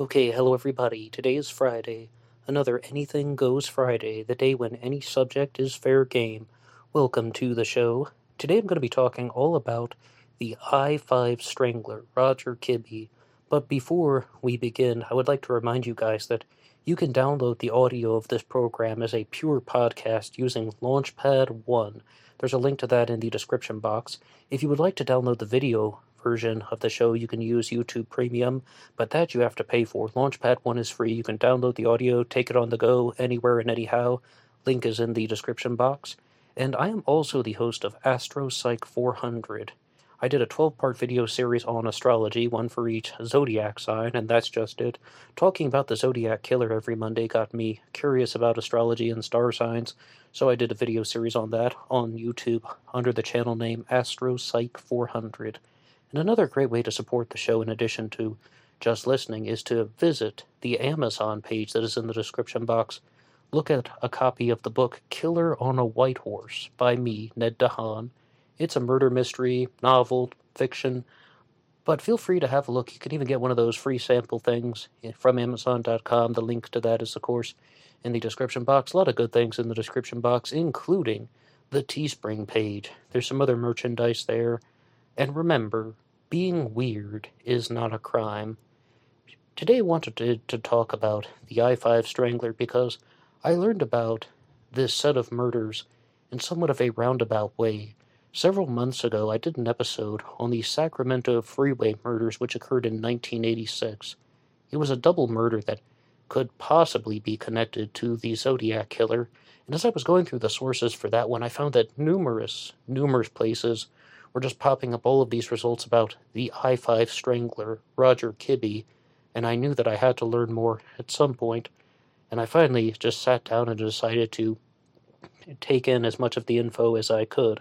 Okay, hello everybody. Today is Friday. Another Anything Goes Friday, the day when any subject is fair game. Welcome to the show. Today I'm going to be talking all about the I 5 Strangler, Roger Kibbe. But before we begin, I would like to remind you guys that you can download the audio of this program as a pure podcast using Launchpad 1. There's a link to that in the description box. If you would like to download the video version of the show, you can use YouTube Premium, but that you have to pay for. Launchpad 1 is free. You can download the audio, take it on the go, anywhere and anyhow. Link is in the description box. And I am also the host of Astro Psych 400. I did a 12 part video series on astrology, one for each zodiac sign, and that's just it. Talking about the zodiac killer every Monday got me curious about astrology and star signs, so I did a video series on that on YouTube under the channel name Astro Psych 400. And another great way to support the show, in addition to just listening, is to visit the Amazon page that is in the description box. Look at a copy of the book Killer on a White Horse by me, Ned DeHaan. It's a murder mystery, novel, fiction, but feel free to have a look. You can even get one of those free sample things from Amazon.com. The link to that is, of course, in the description box. A lot of good things in the description box, including the Teespring page. There's some other merchandise there. And remember, being weird is not a crime. Today I wanted to, to talk about the I 5 Strangler because I learned about this set of murders in somewhat of a roundabout way Several months ago, I did an episode on the Sacramento freeway murders which occurred in 1986. It was a double murder that could possibly be connected to the Zodiac Killer, and as I was going through the sources for that one, I found that numerous, numerous places were just popping up all of these results about the I 5 Strangler, Roger Kibbe, and I knew that I had to learn more at some point, and I finally just sat down and decided to take in as much of the info as I could.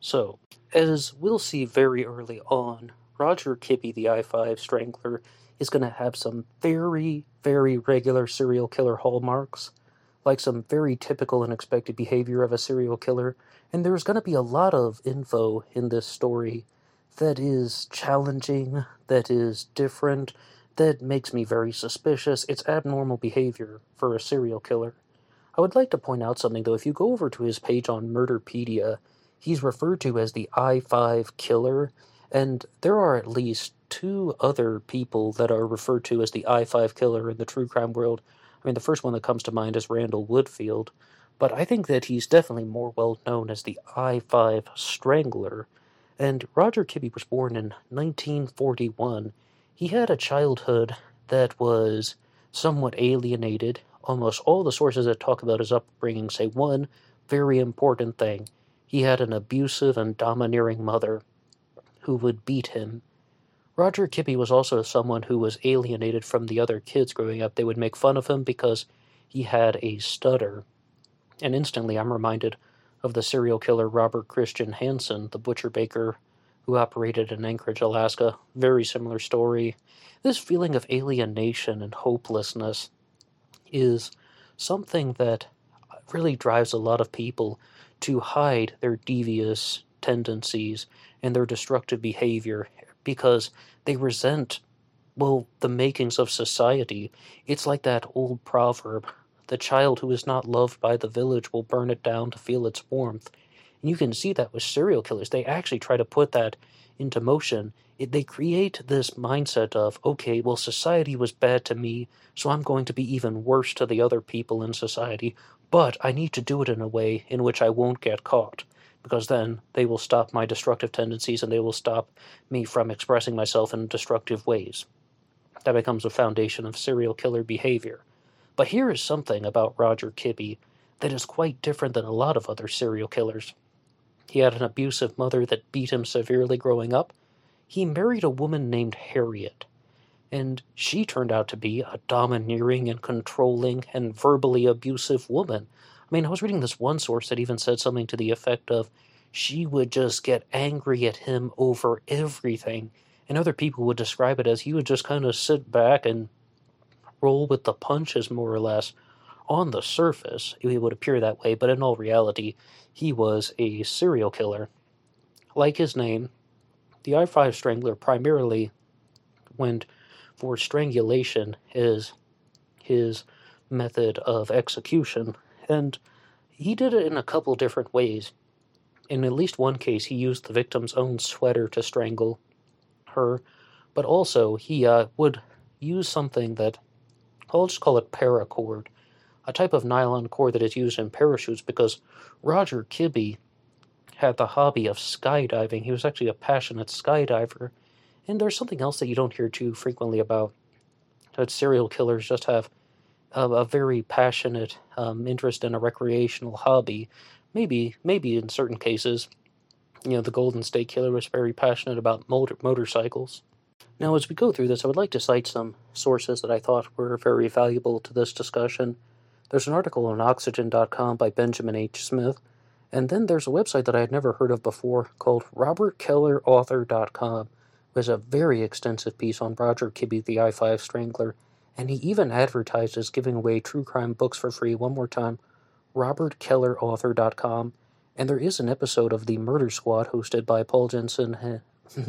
So, as we'll see very early on, Roger Kibbe, the I 5 Strangler, is going to have some very, very regular serial killer hallmarks, like some very typical and expected behavior of a serial killer, and there's going to be a lot of info in this story that is challenging, that is different, that makes me very suspicious. It's abnormal behavior for a serial killer. I would like to point out something though. If you go over to his page on Murderpedia, he's referred to as the I 5 killer, and there are at least two other people that are referred to as the I 5 killer in the true crime world. I mean, the first one that comes to mind is Randall Woodfield, but I think that he's definitely more well known as the I 5 strangler. And Roger Kibbe was born in 1941. He had a childhood that was somewhat alienated. Almost all the sources that talk about his upbringing say one very important thing he had an abusive and domineering mother who would beat him. Roger Kibbe was also someone who was alienated from the other kids growing up. They would make fun of him because he had a stutter. And instantly I'm reminded of the serial killer Robert Christian Hansen, the butcher baker who operated in Anchorage, Alaska. Very similar story. This feeling of alienation and hopelessness is something that really drives a lot of people to hide their devious tendencies and their destructive behavior because they resent, well, the makings of society. It's like that old proverb the child who is not loved by the village will burn it down to feel its warmth. And you can see that with serial killers. They actually try to put that into motion. It, they create this mindset of, okay, well, society was bad to me, so I'm going to be even worse to the other people in society. But I need to do it in a way in which I won't get caught, because then they will stop my destructive tendencies and they will stop me from expressing myself in destructive ways. That becomes a foundation of serial killer behavior. But here is something about Roger Kibbe that is quite different than a lot of other serial killers. He had an abusive mother that beat him severely growing up. He married a woman named Harriet and she turned out to be a domineering and controlling and verbally abusive woman. I mean, I was reading this one source that even said something to the effect of she would just get angry at him over everything, and other people would describe it as he would just kind of sit back and roll with the punches, more or less. On the surface, he would appear that way, but in all reality, he was a serial killer. Like his name, the I 5 Strangler primarily went for strangulation as his method of execution, and he did it in a couple different ways. In at least one case, he used the victim's own sweater to strangle her, but also he uh, would use something that I'll just call it paracord, a type of nylon cord that is used in parachutes because Roger Kibbe had the hobby of skydiving. He was actually a passionate skydiver. And there's something else that you don't hear too frequently about that serial killers just have a, a very passionate um, interest in a recreational hobby. Maybe, maybe in certain cases, you know, the Golden State Killer was very passionate about motor- motorcycles. Now, as we go through this, I would like to cite some sources that I thought were very valuable to this discussion. There's an article on Oxygen.com by Benjamin H. Smith, and then there's a website that I had never heard of before called RobertKellerAuthor.com. It has a very extensive piece on Roger Kibbe, the I 5 Strangler, and he even advertises giving away true crime books for free. One more time, RobertKellerAuthor.com. And there is an episode of The Murder Squad hosted by Paul Jensen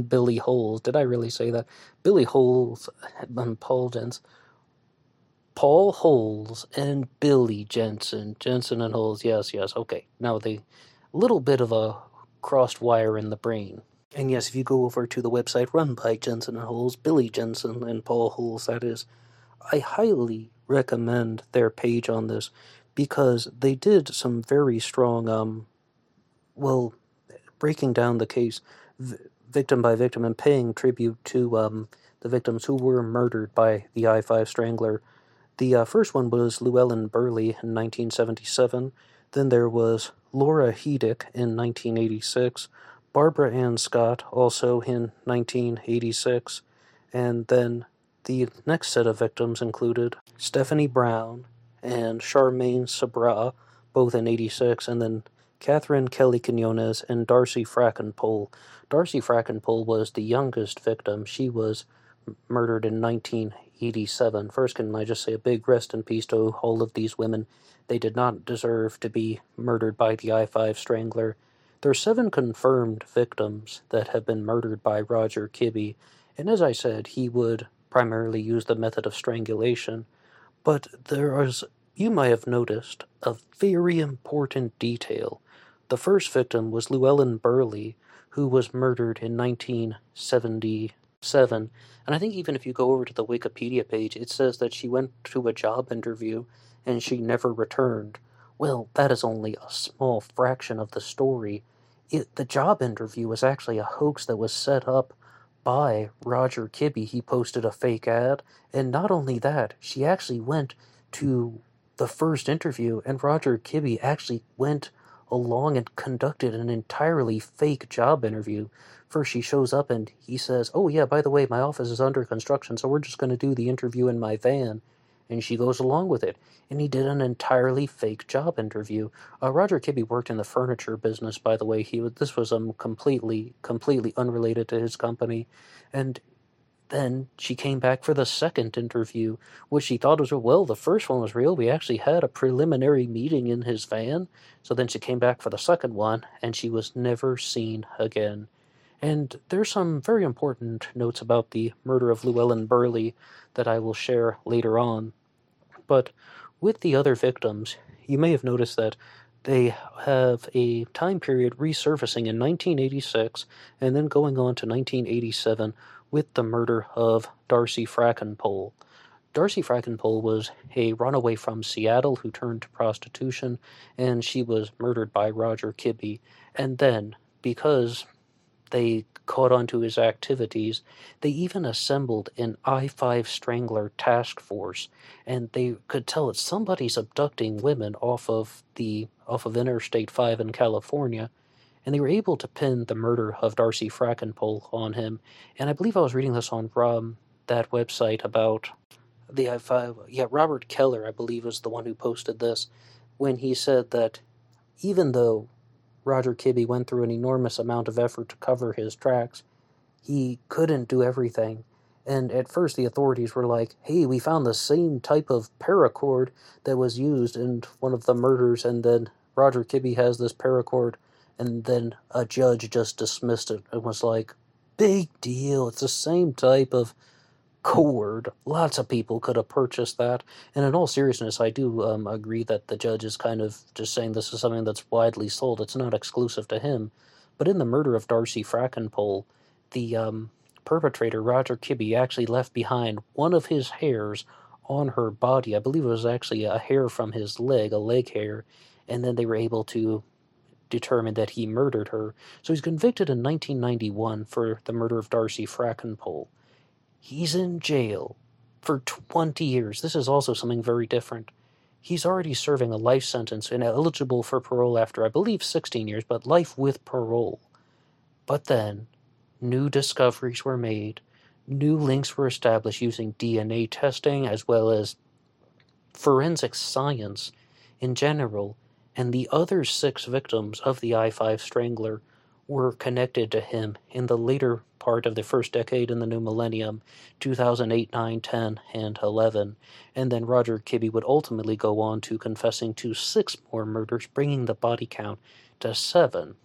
Billy Holes. Did I really say that? Billy Holes Paul Jensen. Paul Holes and Billy Jensen. Jensen and Holes, yes, yes. Okay. Now the little bit of a crossed wire in the brain. And yes, if you go over to the website run by Jensen and Holes, Billy Jensen and Paul Holes, that is, I highly recommend their page on this because they did some very strong, um, well, breaking down the case victim by victim and paying tribute to um, the victims who were murdered by the I 5 Strangler. The uh, first one was Llewellyn Burleigh in 1977. Then there was Laura Headick in 1986. Barbara Ann Scott also in 1986. And then the next set of victims included Stephanie Brown and Charmaine Sabra, both in 86, and then Catherine Kelly Quinones and Darcy Frackenpohl. Darcy Frackenpohl was the youngest victim. She was murdered in 1987. First, can I just say a big rest in peace to all of these women? They did not deserve to be murdered by the I 5 Strangler. There are seven confirmed victims that have been murdered by Roger Kibbe, and as I said, he would primarily use the method of strangulation. But there is, you might have noticed, a very important detail. The first victim was Llewellyn Burleigh, who was murdered in 1977. And I think even if you go over to the Wikipedia page, it says that she went to a job interview and she never returned. Well, that is only a small fraction of the story. It, the job interview was actually a hoax that was set up by Roger Kibbe. He posted a fake ad, and not only that, she actually went to the first interview, and Roger Kibbe actually went along and conducted an entirely fake job interview. First, she shows up and he says, Oh, yeah, by the way, my office is under construction, so we're just going to do the interview in my van. And she goes along with it. And he did an entirely fake job interview. Uh, Roger Kibbe worked in the furniture business, by the way. He this was um, completely, completely unrelated to his company. And then she came back for the second interview, which she thought was well. The first one was real. We actually had a preliminary meeting in his van. So then she came back for the second one, and she was never seen again. And there's some very important notes about the murder of Llewellyn Burleigh that I will share later on. But with the other victims, you may have noticed that they have a time period resurfacing in 1986 and then going on to 1987 with the murder of Darcy Frackenpohl. Darcy Frackenpohl was a runaway from Seattle who turned to prostitution, and she was murdered by Roger Kibbe. And then, because they caught on to his activities, they even assembled an I 5 Strangler task force, and they could tell that somebody's abducting women off of the off of Interstate 5 in California, and they were able to pin the murder of Darcy Frackenpohl on him. And I believe I was reading this on that website about the uh, yeah Robert Keller, I believe, was the one who posted this when he said that even though Roger Kibbe went through an enormous amount of effort to cover his tracks, he couldn't do everything. And at first, the authorities were like, hey, we found the same type of paracord that was used in one of the murders, and then Roger Kibbe has this paracord and then a judge just dismissed it and was like, big deal, it's the same type of cord. Lots of people could have purchased that. And in all seriousness, I do um, agree that the judge is kind of just saying this is something that's widely sold. It's not exclusive to him. But in the murder of Darcy Frackenpohl, the um, perpetrator, Roger Kibbe, actually left behind one of his hairs on her body. I believe it was actually a hair from his leg, a leg hair. And then they were able to determine that he murdered her. So he's convicted in 1991 for the murder of Darcy Frackenpohl. He's in jail for 20 years. This is also something very different. He's already serving a life sentence and eligible for parole after, I believe, 16 years, but life with parole. But then, new discoveries were made, new links were established using DNA testing as well as forensic science in general, and the other six victims of the I 5 strangler were connected to him in the later part of the first decade in the new millennium 2008, 9, 10, and 11. And then Roger Kibbe would ultimately go on to confessing to six more murders, bringing the body count to seven.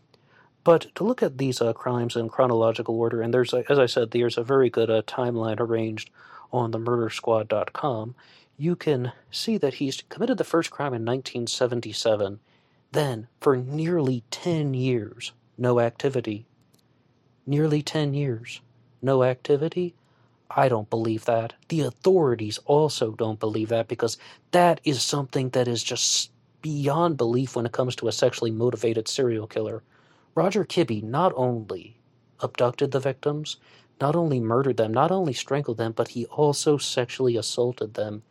But to look at these uh, crimes in chronological order, and there's, as I said, there's a very good uh, timeline arranged on the murdersquad.com, you can see that he's committed the first crime in 1977. Then, for nearly 10 years, no activity. Nearly 10 years, no activity? I don't believe that. The authorities also don't believe that because that is something that is just beyond belief when it comes to a sexually motivated serial killer. Roger Kibbe not only abducted the victims, not only murdered them, not only strangled them, but he also sexually assaulted them.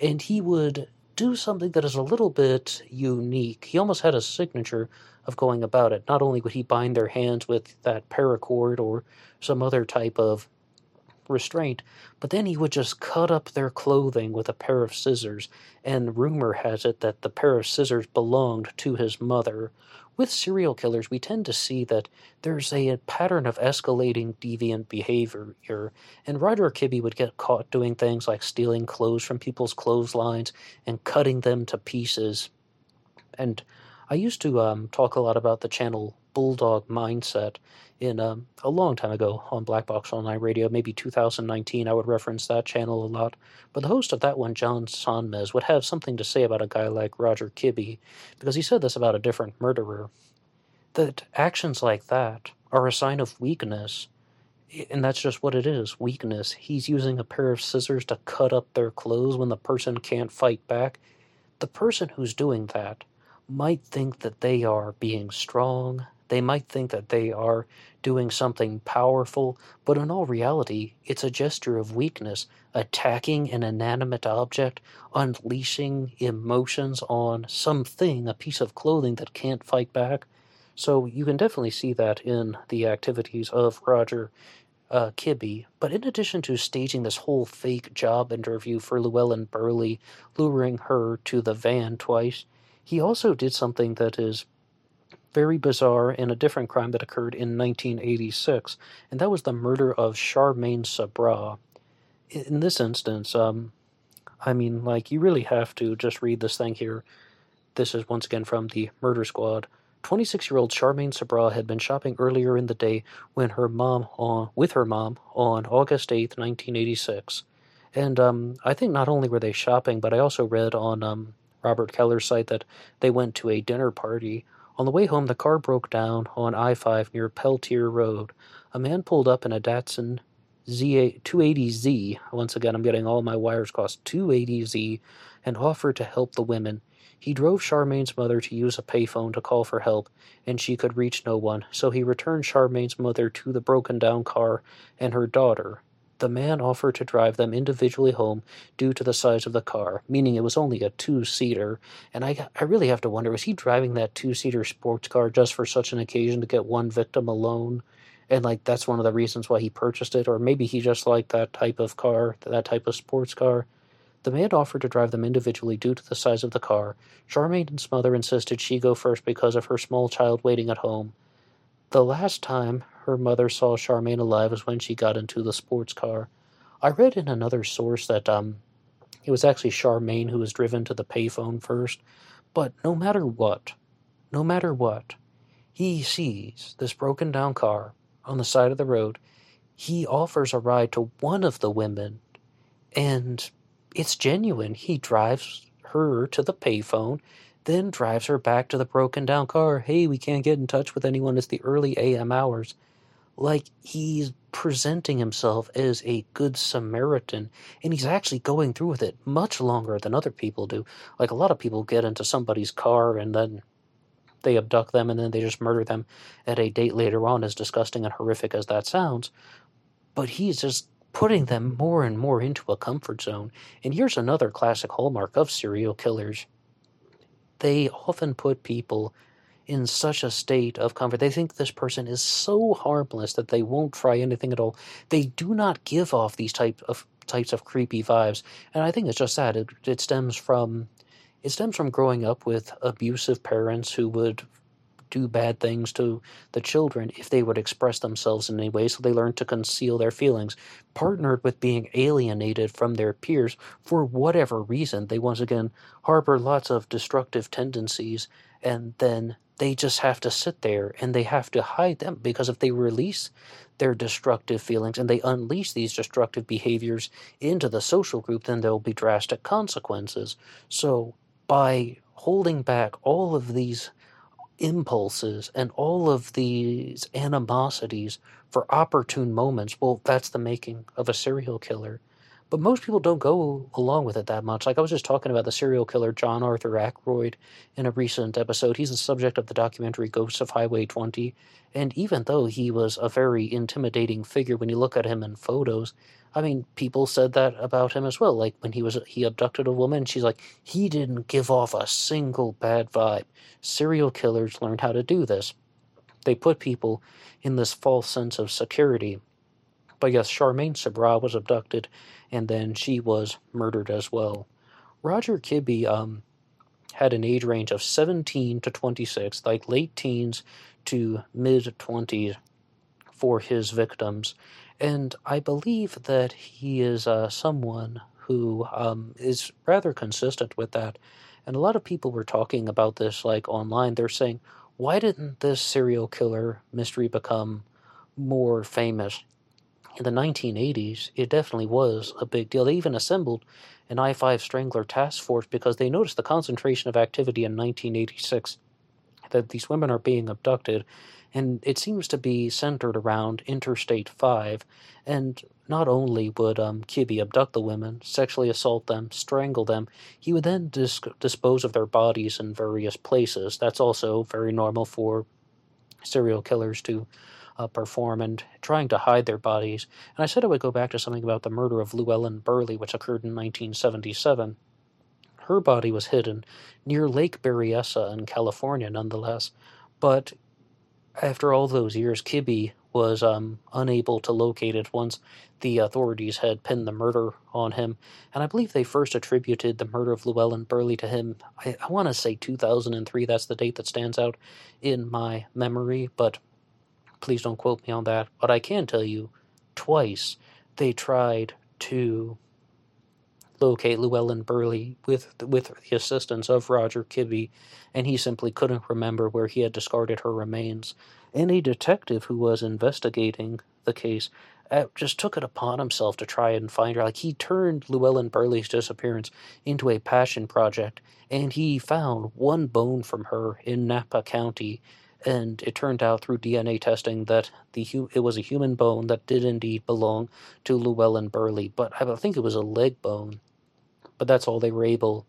And he would do something that is a little bit unique. He almost had a signature of going about it. Not only would he bind their hands with that paracord or some other type of restraint, but then he would just cut up their clothing with a pair of scissors, and rumor has it that the pair of scissors belonged to his mother. With serial killers, we tend to see that there's a pattern of escalating deviant behavior here, and Roger Kibbe would get caught doing things like stealing clothes from people's clotheslines and cutting them to pieces. And I used to um, talk a lot about the channel Bulldog Mindset in um, a long time ago on Black Box Online Radio, maybe 2019. I would reference that channel a lot. But the host of that one, John Sonmez, would have something to say about a guy like Roger Kibbe, because he said this about a different murderer. That actions like that are a sign of weakness. And that's just what it is weakness. He's using a pair of scissors to cut up their clothes when the person can't fight back. The person who's doing that might think that they are being strong, they might think that they are doing something powerful, but in all reality, it's a gesture of weakness, attacking an inanimate object, unleashing emotions on something, a piece of clothing that can't fight back. So you can definitely see that in the activities of Roger uh, Kibbe. But in addition to staging this whole fake job interview for Llewellyn Burleigh, luring her to the van twice, he also did something that is very bizarre in a different crime that occurred in 1986, and that was the murder of Charmaine Sabra. In this instance, um, I mean, like, you really have to just read this thing here. This is once again from the Murder Squad. 26 year old Charmaine Sabra had been shopping earlier in the day when her mom on, with her mom on August 8th, 1986. And um, I think not only were they shopping, but I also read on um, Robert Keller's site that they went to a dinner party. On the way home, the car broke down on I 5 near Peltier Road. A man pulled up in a Datsun Z 280Z. Once again, I'm getting all my wires crossed. 280Z, and offered to help the women. He drove Charmaine's mother to use a payphone to call for help, and she could reach no one, so he returned Charmaine's mother to the broken down car and her daughter, the man offered to drive them individually home due to the size of the car, meaning it was only a two seater. And I, I really have to wonder was he driving that two seater sports car just for such an occasion to get one victim alone? And like that's one of the reasons why he purchased it, or maybe he just liked that type of car, that type of sports car. The man offered to drive them individually due to the size of the car. Charmaine's mother insisted she go first because of her small child waiting at home. The last time her mother saw Charmaine alive was when she got into the sports car. I read in another source that um, it was actually Charmaine who was driven to the payphone first. But no matter what, no matter what, he sees this broken down car on the side of the road. He offers a ride to one of the women And it's genuine. He drives her to the payphone, then drives her back to the broken down car. Hey, we can't get in touch with anyone. It's the early AM hours. Like he's presenting himself as a good Samaritan, and he's actually going through with it much longer than other people do. Like a lot of people get into somebody's car and then they abduct them and then they just murder them at a date later on, as disgusting and horrific as that sounds. But he's just putting them more and more into a comfort zone. And here's another classic hallmark of serial killers they often put people in such a state of comfort. They think this person is so harmless that they won't try anything at all. They do not give off these type of types of creepy vibes, and I think it's just that it, it stems from it stems from growing up with abusive parents who would do bad things to the children if they would express themselves in any way, so they learn to conceal their feelings, partnered with being alienated from their peers for whatever reason. They once again harbor lots of destructive tendencies, and then they just have to sit there and they have to hide them because if they release their destructive feelings and they unleash these destructive behaviors into the social group, then there'll be drastic consequences. So, by holding back all of these impulses and all of these animosities for opportune moments, well, that's the making of a serial killer. But most people don't go along with it that much. Like I was just talking about the serial killer John Arthur Ackroyd in a recent episode. He's the subject of the documentary Ghosts of Highway 20. And even though he was a very intimidating figure when you look at him in photos, I mean, people said that about him as well. Like when he was he abducted a woman, she's like, he didn't give off a single bad vibe. Serial killers learned how to do this. They put people in this false sense of security. But yes, Charmaine Sabra was abducted, and then she was murdered as well. Roger Kibbe um, had an age range of 17 to 26, like late teens to mid 20s for his victims. And I believe that he is uh, someone who um, is rather consistent with that. And a lot of people were talking about this, like online. They're saying, why didn't this serial killer mystery become more famous? In the 1980s, it definitely was a big deal. They even assembled an I 5 Strangler task force because they noticed the concentration of activity in 1986 that these women are being abducted and it seems to be centered around Interstate 5. And not only would um, Kibbe abduct the women, sexually assault them, strangle them, he would then dis- dispose of their bodies in various places. That's also very normal for serial killers to uh, perform and trying to hide their bodies. And I said I would go back to something about the murder of Llewellyn Burleigh, which occurred in 1977. Her body was hidden near Lake Berryessa in California, nonetheless. But after all those years, Kibbe was um, unable to locate it once the authorities had pinned the murder on him. And I believe they first attributed the murder of Llewellyn Burleigh to him. I, I want to say 2003. That's the date that stands out in my memory, but please don't quote me on that. But I can tell you, twice they tried to locate Llewellyn Burleigh with with the assistance of Roger Kibbe, and he simply couldn't remember where he had discarded her remains. And a detective who was investigating the case uh, just took it upon himself to try and find her. Like he turned Llewellyn Burleigh's disappearance into a passion project, and he found one bone from her in Napa County. And it turned out through DNA testing that the it was a human bone that did indeed belong to Llewellyn Burleigh, but I think it was a leg bone but that's all they were able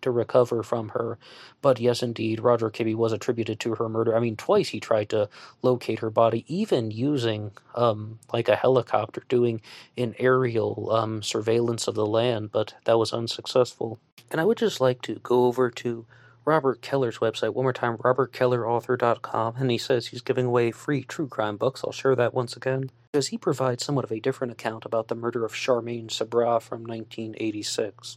to recover from her. But yes, indeed, Roger Kibbe was attributed to her murder. I mean, twice he tried to locate her body, even using um, like a helicopter, doing an aerial um, surveillance of the land, but that was unsuccessful. And I would just like to go over to Robert Keller's website one more time, robertkellerauthor.com, and he says he's giving away free true crime books. I'll share that once again because he provides somewhat of a different account about the murder of Charmaine Sabra from 1986.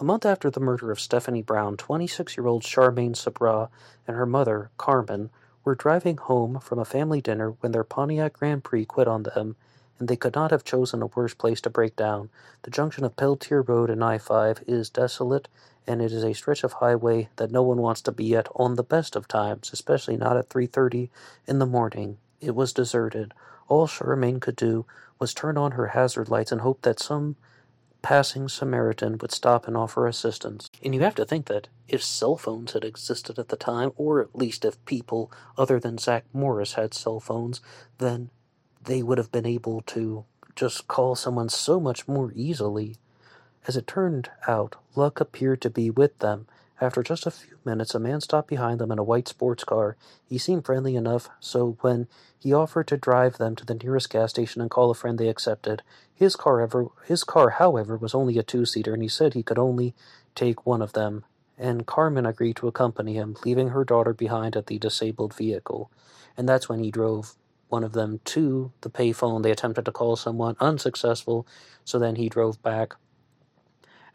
A month after the murder of Stephanie Brown, 26 year old Charmaine Sabra and her mother, Carmen, were driving home from a family dinner when their Pontiac Grand Prix quit on them, and they could not have chosen a worse place to break down. The junction of Peltier Road and I 5 is desolate, and it is a stretch of highway that no one wants to be at on the best of times, especially not at 3:30 in the morning. It was deserted. All Charmaine could do was turn on her hazard lights and hope that some passing Samaritan would stop and offer assistance. And you have to think that if cell phones had existed at the time, or at least if people other than Zach Morris had cell phones, then they would have been able to just call someone so much more easily. As it turned out, luck appeared to be with them. After just a few minutes, a man stopped behind them in a white sports car. He seemed friendly enough, so when he offered to drive them to the nearest gas station and call a friend, they accepted. His car, ever, his car, however, was only a two-seater, and he said he could only take one of them. And Carmen agreed to accompany him, leaving her daughter behind at the disabled vehicle. And that's when he drove one of them to the payphone. They attempted to call someone, unsuccessful, so then he drove back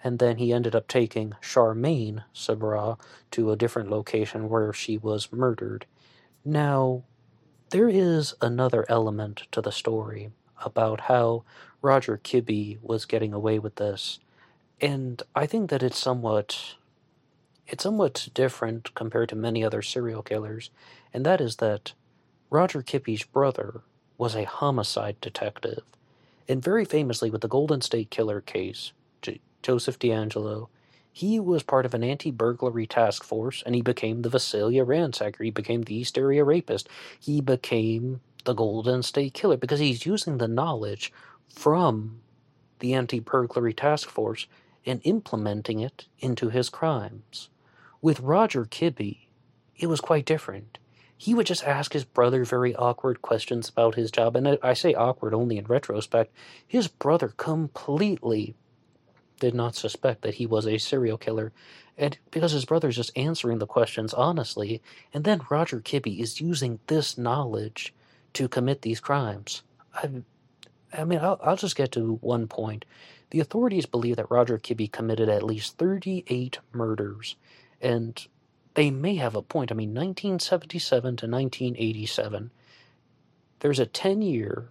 and then he ended up taking Charmaine Sabra to a different location where she was murdered. Now, there is another element to the story about how Roger Kibbe was getting away with this, and I think that it's somewhat it's somewhat different compared to many other serial killers, and that is that Roger Kibbe's brother was a homicide detective, and very famously with the Golden State Killer case, Joseph DeAngelo. He was part of an anti burglary task force and he became the Visalia ransacker. He became the East Area rapist. He became the Golden State Killer because he's using the knowledge from the anti burglary task force and implementing it into his crimes. With Roger Kibbe, it was quite different. He would just ask his brother very awkward questions about his job, and I say awkward only in retrospect. His brother completely did not suspect that he was a serial killer, and because his brother's just answering the questions honestly, and then Roger Kibbe is using this knowledge to commit these crimes. I, I mean, I'll, I'll just get to one point. The authorities believe that Roger Kibbe committed at least 38 murders, and they may have a point. I mean, 1977 to 1987, there's a 10 year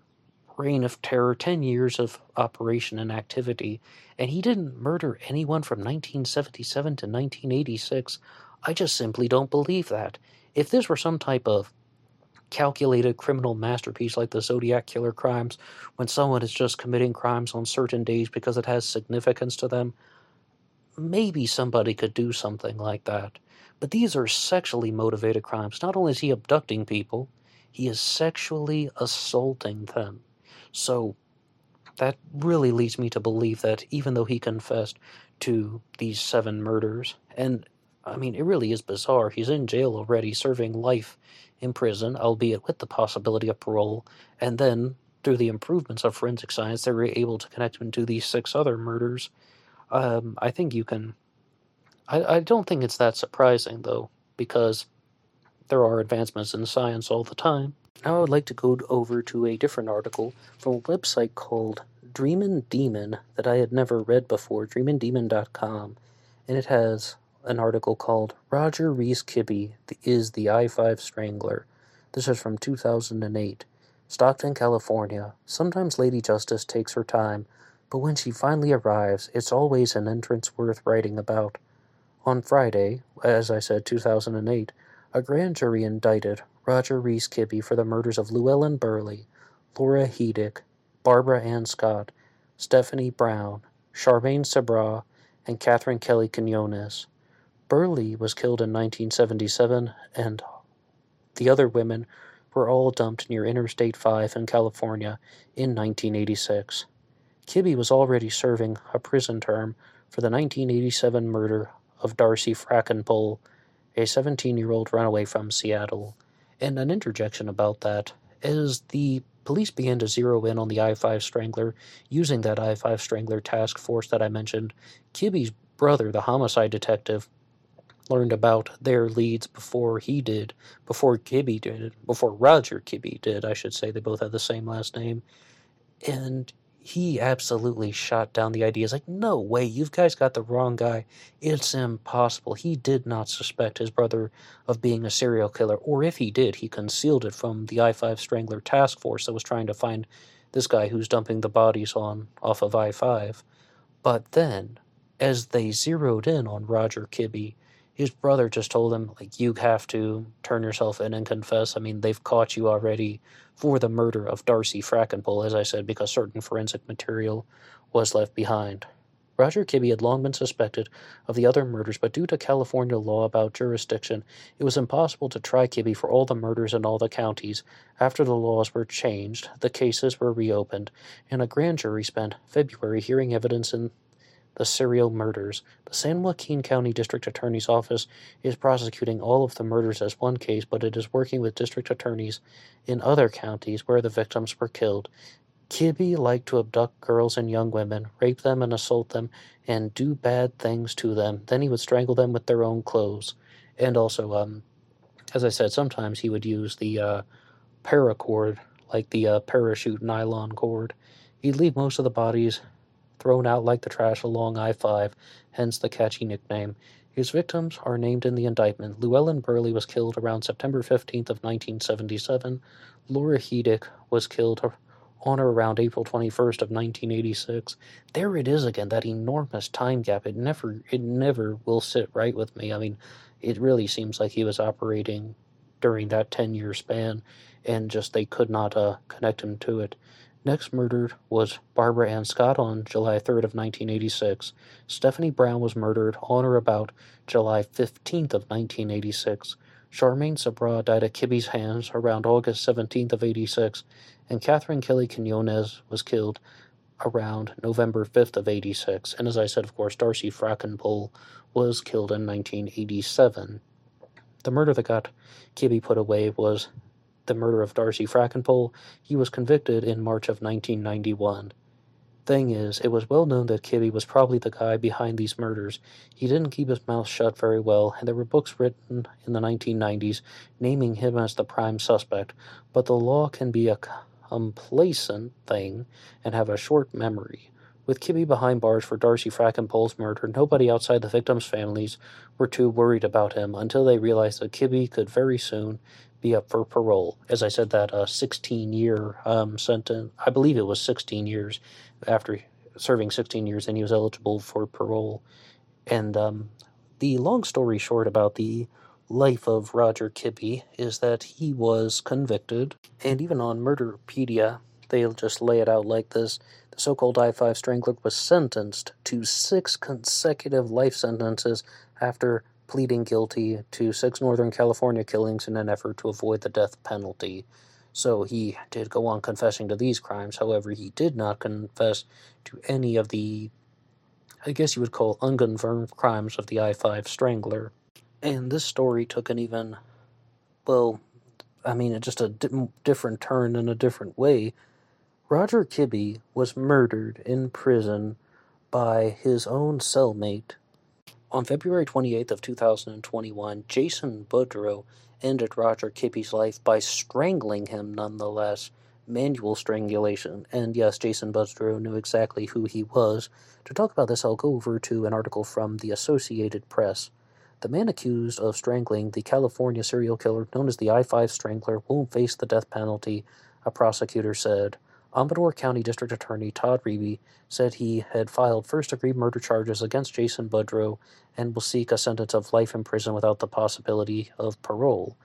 reign of terror, 10 years of operation and activity, and he didn't murder anyone from 1977 to 1986. I just simply don't believe that. If this were some type of calculated criminal masterpiece like the Zodiac Killer crimes, when someone is just committing crimes on certain days because it has significance to them, maybe somebody could do something like that. But these are sexually motivated crimes. Not only is he abducting people, he is sexually assaulting them. So that really leads me to believe that even though he confessed to these seven murders, and I mean, it really is bizarre. He's in jail already, serving life in prison, albeit with the possibility of parole, and then through the improvements of forensic science, they were able to connect him to these six other murders. Um, I think you can. I, I don't think it's that surprising, though, because there are advancements in science all the time. Now I would like to go over to a different article from a website called Dreamin' Demon that I had never read before, dreamindemon.com, and it has an article called Roger Reece Kibbe is the I-5 Strangler. This is from 2008. Stockton, California. Sometimes Lady Justice takes her time, but when she finally arrives, it's always an entrance worth writing about. On Friday, as I said, 2008, a grand jury indicted Roger Reece Kibbe for the murders of Llewellyn Burleigh, Laura Headick, Barbara Ann Scott, Stephanie Brown, Charmaine Sabra, and Catherine Kelly Quinones. Burleigh was killed in 1977, and the other women were all dumped near Interstate 5 in California in 1986. Kibbe was already serving a prison term for the 1987 murder of Darcy Frackenpohl, a 17 year old runaway from Seattle. And an interjection about that as the police began to zero in on the I 5 Strangler, using that I 5 Strangler task force that I mentioned, Kibbe's brother, the homicide detective, learned about their leads before he did, before Kibbe did, before Roger Kibbe did, I should say. They both had the same last name. And he absolutely shot down the idea. He's like, no way, you guys got the wrong guy. It's impossible. He did not suspect his brother of being a serial killer, or if he did, he concealed it from the I 5 Strangler task force that was trying to find this guy who's dumping the bodies on off of I 5. But then, as they zeroed in on Roger Kibbe, his brother just told him, like, you have to turn yourself in and confess. I mean, they've caught you already for the murder of Darcy Frackenpohl, as I said, because certain forensic material was left behind. Roger Kibbe had long been suspected of the other murders, but due to California law about jurisdiction, it was impossible to try Kibbe for all the murders in all the counties. After the laws were changed, the cases were reopened, and a grand jury spent February hearing evidence in the serial murders. The San Joaquin County District Attorney's Office is prosecuting all of the murders as one case, but it is working with district attorneys in other counties where the victims were killed. Kibbe liked to abduct girls and young women, rape them and assault them, and do bad things to them. Then he would strangle them with their own clothes. And also, um, as I said, sometimes he would use the uh, paracord, like the uh, parachute nylon cord. He'd leave most of the bodies thrown out like the trash along I 5, hence the catchy nickname. His victims are named in the indictment. Llewellyn Burleigh was killed around September 15th of 1977. Laura Headick was killed on or around April 21st of 1986. There it is again, that enormous time gap. It never it never will sit right with me. I mean, it really seems like he was operating during that 10-year span and just they could not uh, connect him to it. Next murdered was Barbara Ann Scott on July 3rd of 1986. Stephanie Brown was murdered on or about July 15th of 1986. Charmaine Sabra died at Kibbe's hands around August 17th of 86, and Catherine Kelly Quinones was killed around November 5th of 86. And as I said, of course, Darcy Frackenpohl was killed in 1987. The murder that got Kibbe put away was the murder of Darcy Frackenpohl, he was convicted in March of 1991. Thing is, it was well known that Kibbe was probably the guy behind these murders. He didn't keep his mouth shut very well, and there were books written in the 1990s naming him as the prime suspect, but the law can be a complacent thing and have a short memory. With Kibbe behind bars for Darcy Frackenpohl's murder, nobody outside the victims' families were too worried about him until they realized that Kibbe could very soon be up for parole. As I said, that uh, 16 year um, sentence, I believe it was 16 years after serving 16 years, and he was eligible for parole. And um, the long story short about the life of Roger Kibbe is that he was convicted, and even on Murderpedia, they'll just lay it out like this. The so called I 5 Strangler was sentenced to six consecutive life sentences after pleading guilty to six Northern California killings in an effort to avoid the death penalty. So he did go on confessing to these crimes. However, he did not confess to any of the, I guess you would call unconfirmed crimes of the I 5 Strangler. And this story took an even, well, I mean, just a di- different turn in a different way. Roger Kibbe was murdered in prison by his own cellmate on February 28th of 2021, Jason Budrow ended Roger Kibbe's life by strangling him nonetheless. Manual strangulation. And yes, Jason Budrow knew exactly who he was. To talk about this, I'll go over to an article from the Associated Press. The man accused of strangling the California serial killer known as the I 5 Strangler won't face the death penalty, a prosecutor said. Amador County District Attorney Todd Riebe said he had filed first degree murder charges against Jason Budrow and will seek a sentence of life in prison without the possibility of parole.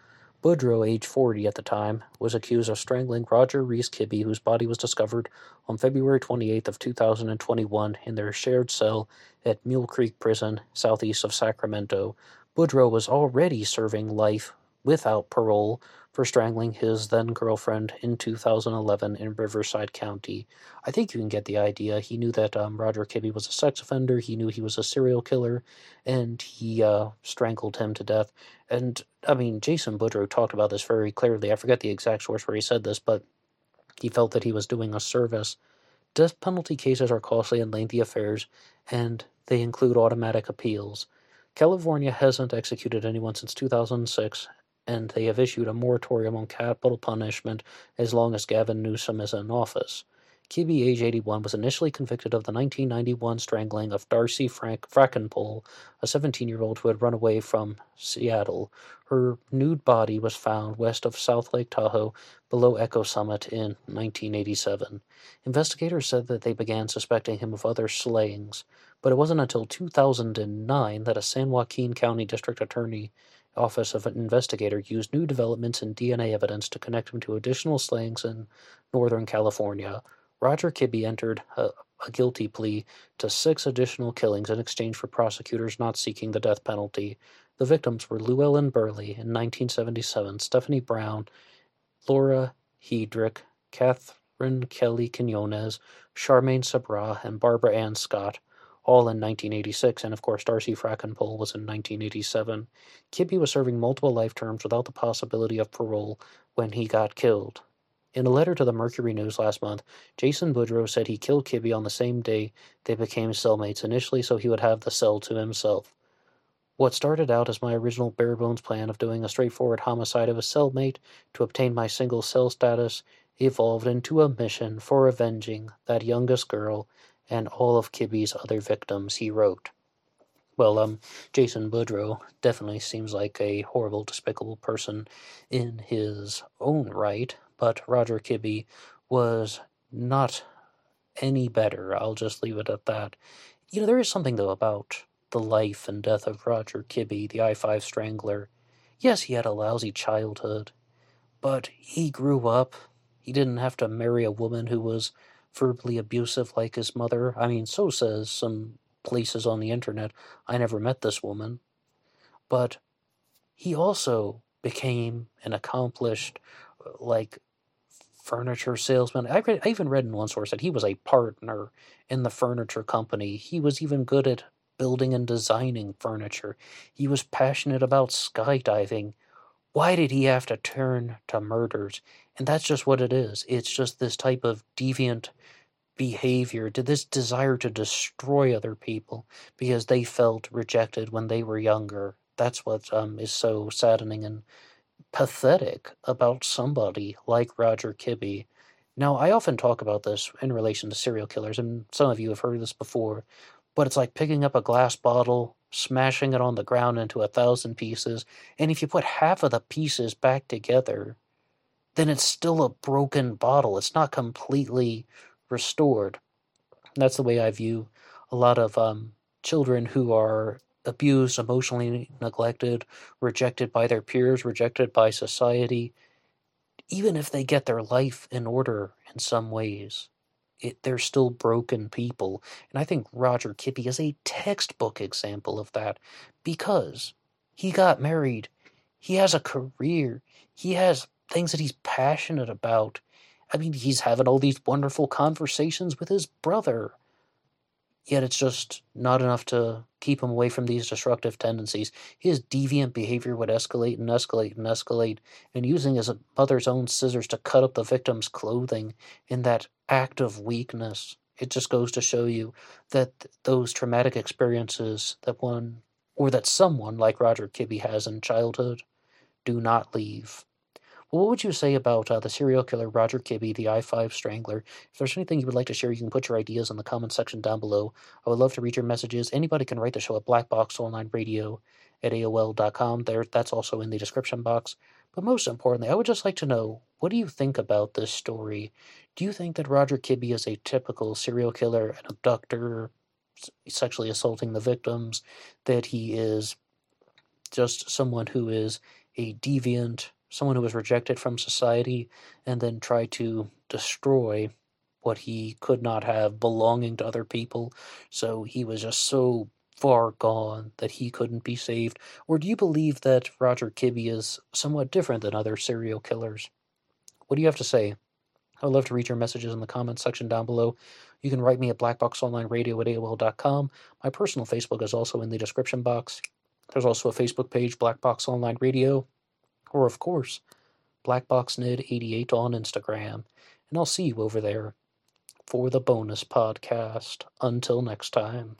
Budrow, age 40 at the time, was accused of strangling Roger Reece Kibbe, whose body was discovered on February 28th of 2021 in their shared cell at Mule Creek Prison, southeast of Sacramento. Budrow was already serving life without parole for strangling his then girlfriend in 2011 in Riverside County. I think you can get the idea. He knew that um, Roger Kibbe was a sex offender, he knew he was a serial killer, and he uh, strangled him to death. And I mean, Jason Budrow talked about this very clearly. I forget the exact source where he said this, but he felt that he was doing a service. Death penalty cases are costly and lengthy affairs, and they include automatic appeals. California hasn't executed anyone since 2006, and they have issued a moratorium on capital punishment as long as Gavin Newsom is in office. Kibbe, age 81, was initially convicted of the 1991 strangling of Darcy Frank Frackenpohl, a 17 year old who had run away from Seattle. Her nude body was found west of South Lake Tahoe, below Echo Summit, in 1987. Investigators said that they began suspecting him of other slayings, but it wasn't until 2009 that a San Joaquin County District Attorney Office of an Investigator used new developments in DNA evidence to connect him to additional slayings in Northern California. Roger Kibbe entered a, a guilty plea to six additional killings in exchange for prosecutors not seeking the death penalty. The victims were Llewellyn Burleigh in 1977, Stephanie Brown, Laura Heydrich, Catherine Kelly Quinones, Charmaine Sabra, and Barbara Ann Scott, all in 1986, and of course Darcy Frackenpohl was in 1987. Kibbe was serving multiple life terms without the possibility of parole when he got killed. In a letter to the Mercury News last month, Jason Budrow said he killed Kibbe on the same day they became cellmates, initially so he would have the cell to himself. What started out as my original bare bones plan of doing a straightforward homicide of a cellmate to obtain my single cell status evolved into a mission for avenging that youngest girl and all of Kibbe's other victims, he wrote. Well, um, Jason Budrow definitely seems like a horrible, despicable person in his own right, but Roger Kibbe was not any better. I'll just leave it at that. You know, there is something, though, about the life and death of Roger Kibbe, the I 5 strangler. Yes, he had a lousy childhood, but he grew up. He didn't have to marry a woman who was verbally abusive like his mother. I mean, so says some places on the internet. I never met this woman. But he also became an accomplished, uh, like, furniture salesman. I, read, I even read in one source that he was a partner in the furniture company. He was even good at building and designing furniture. He was passionate about skydiving. Why did he have to turn to murders? And that's just what it is. It's just this type of deviant behavior, to this desire to destroy other people because they felt rejected when they were younger. That's what um, is so saddening and pathetic about somebody like Roger Kibbe. Now, I often talk about this in relation to serial killers, and some of you have heard this before, but it's like picking up a glass bottle, smashing it on the ground into a thousand pieces, and if you put half of the pieces back together, then it's still a broken bottle. It's not completely restored. And that's the way I view a lot of um, children who are abused, emotionally neglected, rejected by their peers, rejected by society. Even if they get their life in order in some ways, it, they're still broken people. And I think Roger Kibbe is a textbook example of that because he got married, he has a career, he has things that he's passionate about, I mean, he's having all these wonderful conversations with his brother. Yet it's just not enough to keep him away from these destructive tendencies. His deviant behavior would escalate and escalate and escalate, and using his mother's own scissors to cut up the victim's clothing in that act of weakness. It just goes to show you that those traumatic experiences that one, or that someone like Roger Kibbe has in childhood, do not leave. What would you say about uh, the serial killer Roger Kibbe, the I 5 Strangler? If there's anything you would like to share, you can put your ideas in the comment section down below. I would love to read your messages. Anybody can write the show at blackboxonlineradio at AOL.com. There, that's also in the description box. But most importantly, I would just like to know what do you think about this story? Do you think that Roger Kibbe is a typical serial killer, an abductor, sexually assaulting the victims? That he is just someone who is a deviant, someone who was rejected from society and then tried to destroy what he could not have belonging to other people. So he was just so far gone that he couldn't be saved? Or do you believe that Roger Kibbe is somewhat different than other serial killers? What do you have to say? I would love to read your messages in the comments section down below. You can write me at blackboxonlineradio at AOL.com. My personal Facebook is also in the description box. There's also a Facebook page, Black Box Online Radio or of course, BlackBoxNed88 on Instagram, and I'll see you over there for the bonus podcast. Until next time.